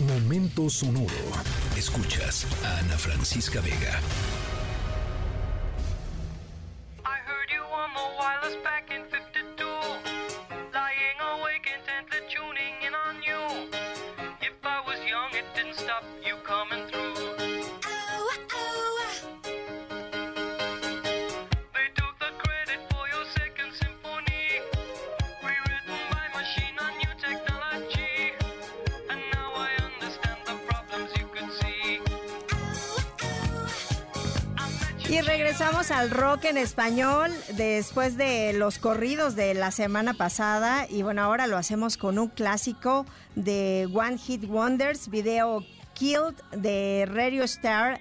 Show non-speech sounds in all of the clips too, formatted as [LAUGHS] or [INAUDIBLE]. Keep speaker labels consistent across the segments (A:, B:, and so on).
A: Momento sonoro. Escuchas a Ana Francisca Vega.
B: Y regresamos al rock en español después de los corridos de la semana pasada. Y bueno, ahora lo hacemos con un clásico de One Hit Wonders, video Killed de Radio Star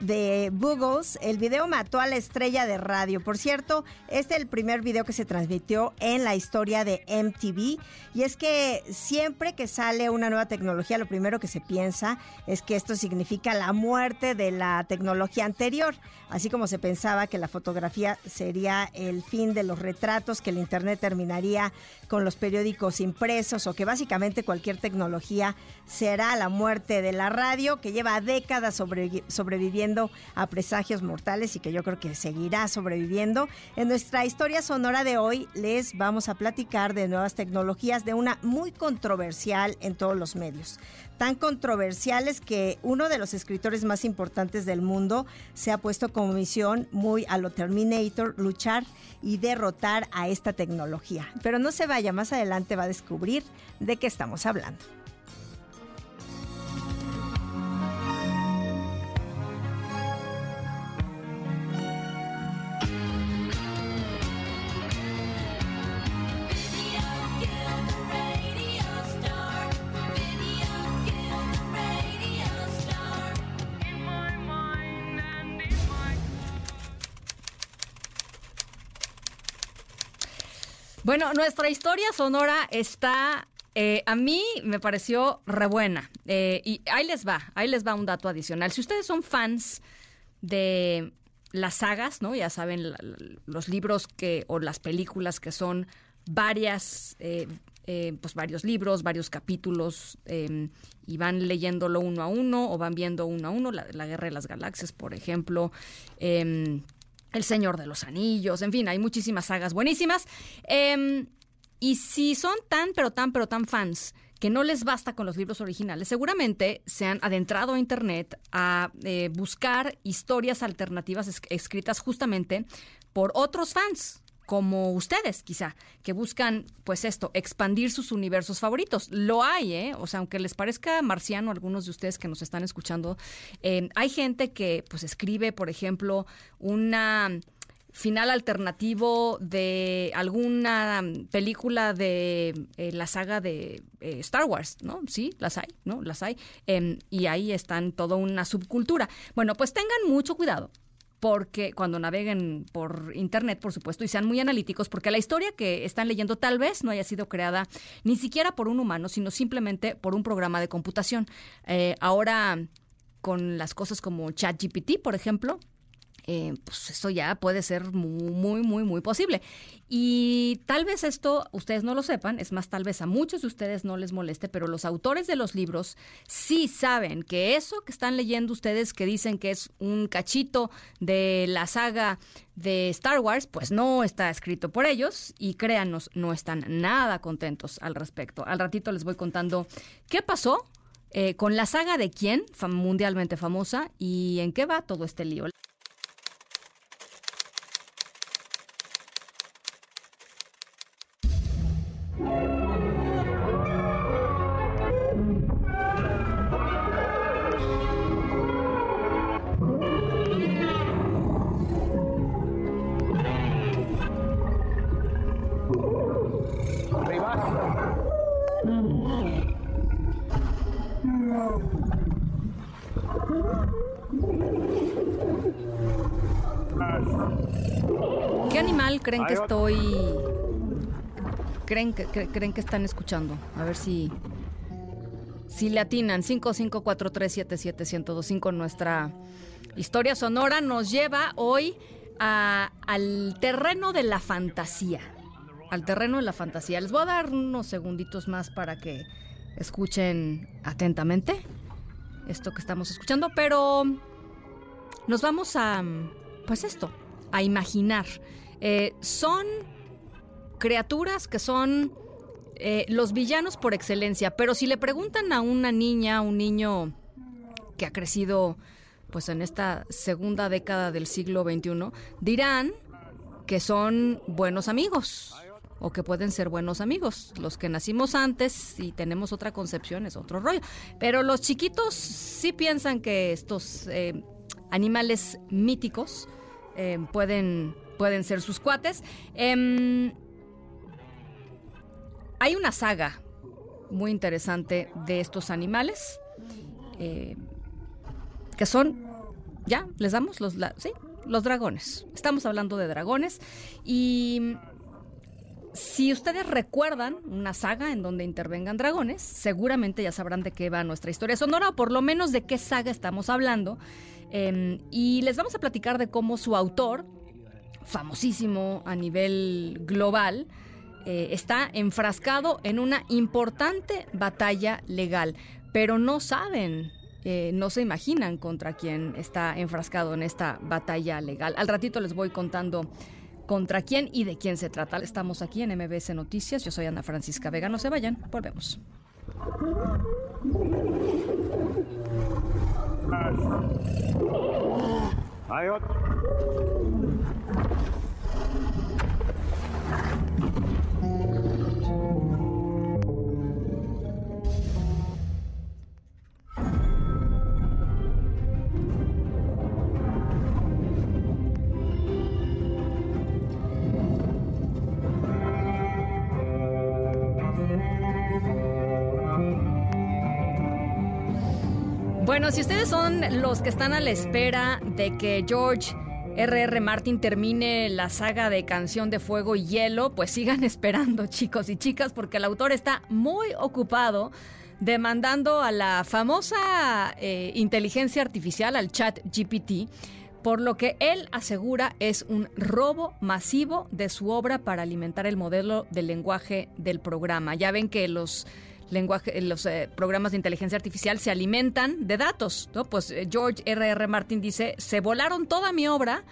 B: de Buggles. El video mató a la estrella de radio. Por cierto, este es el primer video que se transmitió en la historia de MTV. Y es que siempre que sale una nueva tecnología, lo primero que se piensa es que esto significa la muerte de la tecnología anterior. Así como se pensaba que la fotografía sería el fin de los retratos, que el Internet terminaría con los periódicos impresos o que básicamente cualquier tecnología será la muerte de la radio, que lleva décadas sobrevi- sobreviviendo a presagios mortales y que yo creo que seguirá sobreviviendo. En nuestra historia sonora de hoy les vamos a platicar de nuevas tecnologías, de una muy controversial en todos los medios tan controversiales que uno de los escritores más importantes del mundo se ha puesto como misión muy a lo Terminator luchar y derrotar a esta tecnología. Pero no se vaya, más adelante va a descubrir de qué estamos hablando.
C: Bueno, nuestra historia sonora está, eh, a mí me pareció re buena. Eh, y ahí les va, ahí les va un dato adicional. Si ustedes son fans de las sagas, ¿no? Ya saben, los libros que, o las películas que son varias, eh, eh, pues varios libros, varios capítulos, eh, y van leyéndolo uno a uno o van viendo uno a uno, la, la Guerra de las Galaxias, por ejemplo. El Señor de los Anillos, en fin, hay muchísimas sagas buenísimas. Em, y si son tan, pero tan, pero tan fans que no les basta con los libros originales, seguramente se han adentrado a Internet a eh, buscar historias alternativas es- escritas justamente por otros fans como ustedes, quizá, que buscan, pues esto, expandir sus universos favoritos. Lo hay, ¿eh? O sea, aunque les parezca marciano a algunos de ustedes que nos están escuchando, eh, hay gente que, pues, escribe, por ejemplo, una final alternativo de alguna película de eh, la saga de eh, Star Wars, ¿no? Sí, las hay, ¿no? Las hay. Em, y ahí están toda una subcultura. Bueno, pues tengan mucho cuidado porque cuando naveguen por internet, por supuesto, y sean muy analíticos, porque la historia que están leyendo tal vez no haya sido creada ni siquiera por un humano, sino simplemente por un programa de computación. Eh, ahora, con las cosas como ChatGPT, por ejemplo, eh, pues eso ya puede ser muy, muy, muy, muy posible. Y tal vez esto ustedes no lo sepan, es más, tal vez a muchos de ustedes no les moleste, pero los autores de los libros sí saben que eso que están leyendo ustedes, que dicen que es un cachito de la saga de Star Wars, pues no está escrito por ellos y créanos, no están nada contentos al respecto. Al ratito les voy contando qué pasó. eh, con la saga de quién, mundialmente famosa, y en qué va todo este lío. ¿Qué animal creen que estoy... ¿Creen que, cre- creen que están escuchando? A ver si... Si le atinan, 5543771025, nuestra historia sonora nos lleva hoy a- al terreno de la fantasía. Al terreno de la fantasía. Les voy a dar unos segunditos más para que escuchen atentamente esto que estamos escuchando, pero nos vamos a, pues esto, a imaginar. Eh, son criaturas que son eh, los villanos por excelencia, pero si le preguntan a una niña, un niño que ha crecido pues en esta segunda década del siglo XXI, dirán que son buenos amigos o que pueden ser buenos amigos. Los que nacimos antes y tenemos otra concepción es otro rollo. Pero los chiquitos sí piensan que estos eh, animales míticos eh, pueden, pueden ser sus cuates. Em, hay una saga muy interesante de estos animales eh, que son, ya, les damos los, la- los dragones. Estamos hablando de dragones y si ustedes recuerdan una saga en donde intervengan dragones, seguramente ya sabrán de qué va nuestra historia sonora, o por lo menos de qué saga estamos hablando. Eh, y les vamos a platicar de cómo su autor, famosísimo a nivel global, eh, está enfrascado en una importante batalla legal, pero no saben, eh, no se imaginan contra quién está enfrascado en esta batalla legal. Al ratito les voy contando contra quién y de quién se trata. Estamos aquí en MBS Noticias, yo soy Ana Francisca Vega, no se vayan, volvemos.
D: Hay otro.
C: Bueno, si ustedes son los que están a la espera de que George R.R. Martin termine la saga de Canción de Fuego y Hielo, pues sigan [LAUGHS] esperando, chicos y chicas, porque el autor está muy ocupado demandando a la famosa eh, inteligencia artificial, al chat GPT, por lo que él asegura es un robo masivo de su obra para alimentar el modelo del lenguaje del programa. Ya ven que los lenguaje, los eh, programas de inteligencia artificial se alimentan de datos, ¿no? Pues eh, George R.R. R. Martin dice, se volaron toda mi obra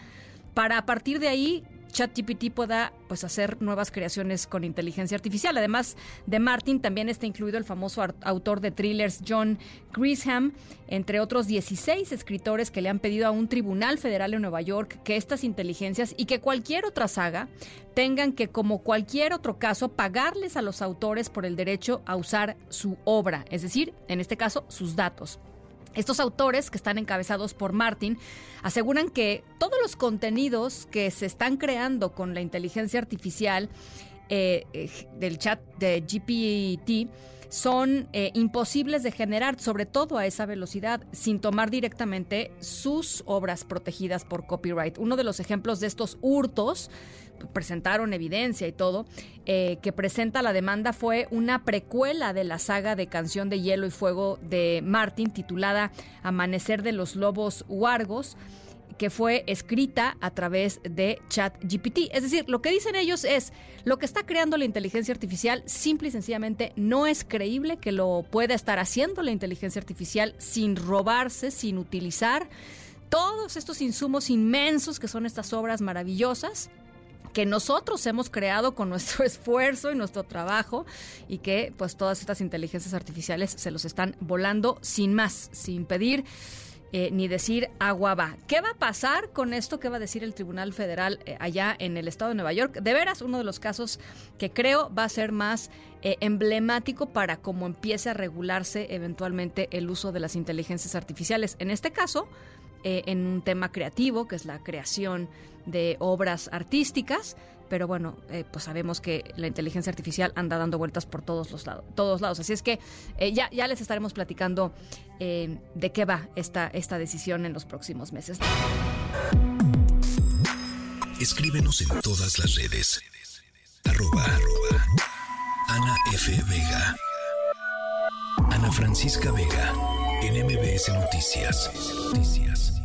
C: para a partir de ahí ChatGPT pueda pues hacer nuevas creaciones con inteligencia artificial. Además de Martin, también está incluido el famoso autor de thrillers John Grisham, entre otros 16 escritores que le han pedido a un tribunal federal en Nueva York que estas inteligencias y que cualquier otra saga tengan que, como cualquier otro caso, pagarles a los autores por el derecho a usar su obra, es decir, en este caso, sus datos. Estos autores, que están encabezados por Martin, aseguran que todos los contenidos que se están creando con la inteligencia artificial eh, eh, del chat de GPT son eh, imposibles de generar, sobre todo a esa velocidad, sin tomar directamente sus obras protegidas por copyright. Uno de los ejemplos de estos hurtos, presentaron evidencia y todo, que presenta la demanda fue una precuela de la saga de Canción de Hielo y Fuego de Martin, titulada Amanecer de los Lobos Huargos que fue escrita a través de ChatGPT. Es decir, lo que dicen ellos es, lo que está creando la inteligencia artificial simple y sencillamente no es creíble que lo pueda estar haciendo la inteligencia artificial sin robarse, sin utilizar todos estos insumos inmensos que son estas obras maravillosas que nosotros hemos creado con nuestro [LAUGHS] esfuerzo y nuestro trabajo y que pues todas estas inteligencias artificiales se los están volando sin más, sin pedir eh, ni decir agua va. ¿Qué va a pasar con esto? ¿Qué va a decir el Tribunal Federal eh, allá en el estado de Nueva York? De veras, uno de los casos que creo va a ser más eh, emblemático para cómo empiece a regularse eventualmente el uso de las inteligencias artificiales. En este caso, eh, en un tema creativo, que es la creación de obras artísticas, pero bueno, eh, pues sabemos que la inteligencia artificial anda dando vueltas por todos los lados, todos lados. Así es que eh, ya, ya les estaremos platicando de qué va esta, esta decisión en los próximos meses.
A: Escríbenos en todas las redes. Arroba. Ana F. Vega. Ana Francisca Vega. En MBS Noticias. Noticias.